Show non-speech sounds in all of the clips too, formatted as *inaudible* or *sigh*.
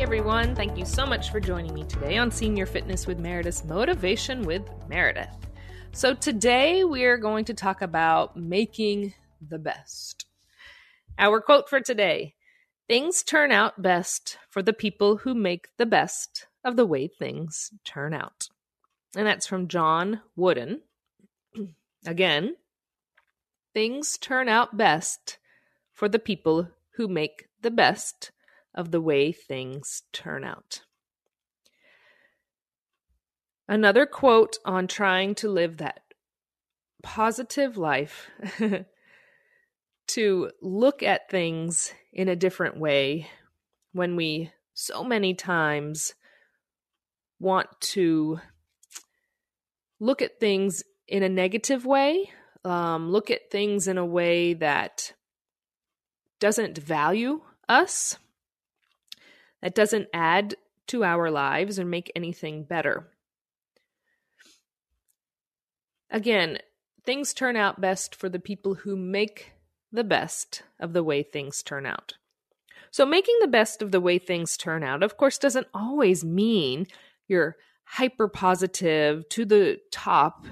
everyone. Thank you so much for joining me today on Senior Fitness with Meredith Motivation with Meredith. So, today we're going to talk about making the best. Our quote for today Things turn out best for the people who make the best of the way things turn out. And that's from John Wooden. *clears throat* Again, things turn out best for the people who make the best of the way things turn out. Another quote on trying to live that positive life *laughs* to look at things in a different way when we so many times want to look at things in a negative way, um, look at things in a way that doesn't value us that doesn't add to our lives or make anything better. Again, things turn out best for the people who make the best of the way things turn out. So, making the best of the way things turn out, of course, doesn't always mean you're hyper positive to the top.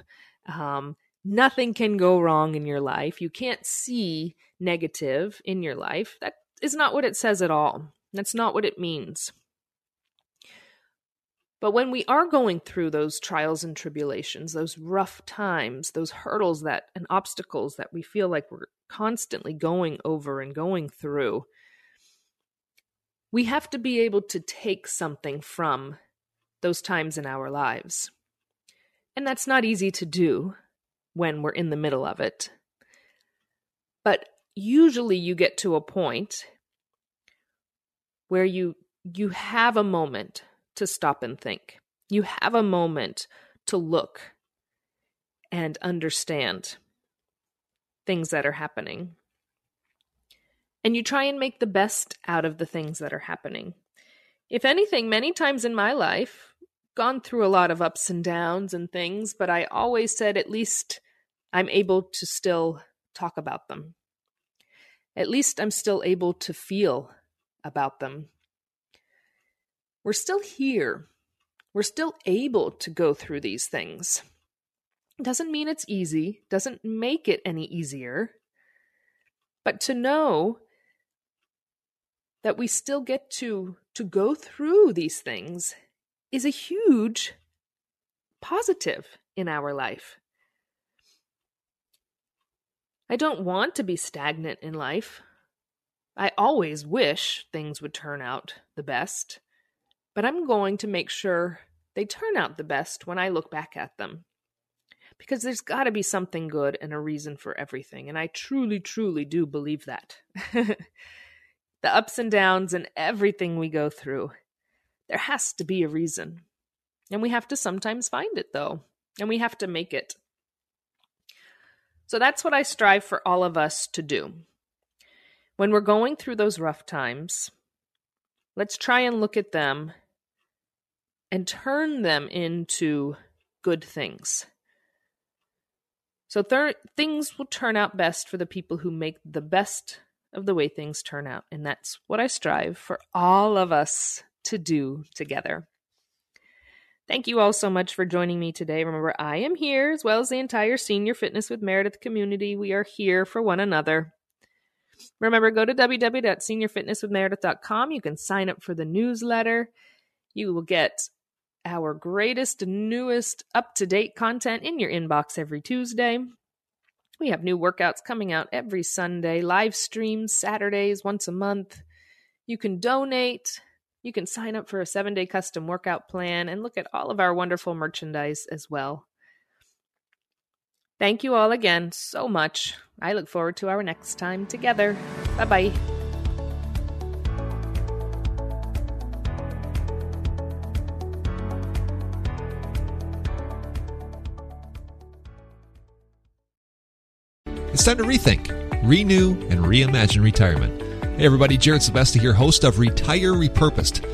Um, nothing can go wrong in your life. You can't see negative in your life. That is not what it says at all. That's not what it means. But when we are going through those trials and tribulations, those rough times, those hurdles that and obstacles that we feel like we're constantly going over and going through, we have to be able to take something from those times in our lives. And that's not easy to do when we're in the middle of it. But usually you get to a point where you you have a moment to stop and think. You have a moment to look and understand things that are happening. And you try and make the best out of the things that are happening. If anything, many times in my life, gone through a lot of ups and downs and things, but I always said at least I'm able to still talk about them. At least I'm still able to feel about them. We're still here. We're still able to go through these things. Doesn't mean it's easy, doesn't make it any easier. But to know that we still get to to go through these things is a huge positive in our life. I don't want to be stagnant in life. I always wish things would turn out the best, but I'm going to make sure they turn out the best when I look back at them. Because there's got to be something good and a reason for everything, and I truly, truly do believe that. *laughs* the ups and downs and everything we go through, there has to be a reason. And we have to sometimes find it, though, and we have to make it. So that's what I strive for all of us to do. When we're going through those rough times, let's try and look at them and turn them into good things. So th- things will turn out best for the people who make the best of the way things turn out. And that's what I strive for all of us to do together. Thank you all so much for joining me today. Remember, I am here as well as the entire Senior Fitness with Meredith community. We are here for one another. Remember, go to www.seniorfitnesswithmeredith.com. You can sign up for the newsletter. You will get our greatest, newest, up to date content in your inbox every Tuesday. We have new workouts coming out every Sunday, live streams Saturdays once a month. You can donate. You can sign up for a seven day custom workout plan and look at all of our wonderful merchandise as well. Thank you all again so much. I look forward to our next time together. Bye bye. It's time to rethink, renew, and reimagine retirement. Hey, everybody, Jared Sebesta here, host of Retire Repurposed.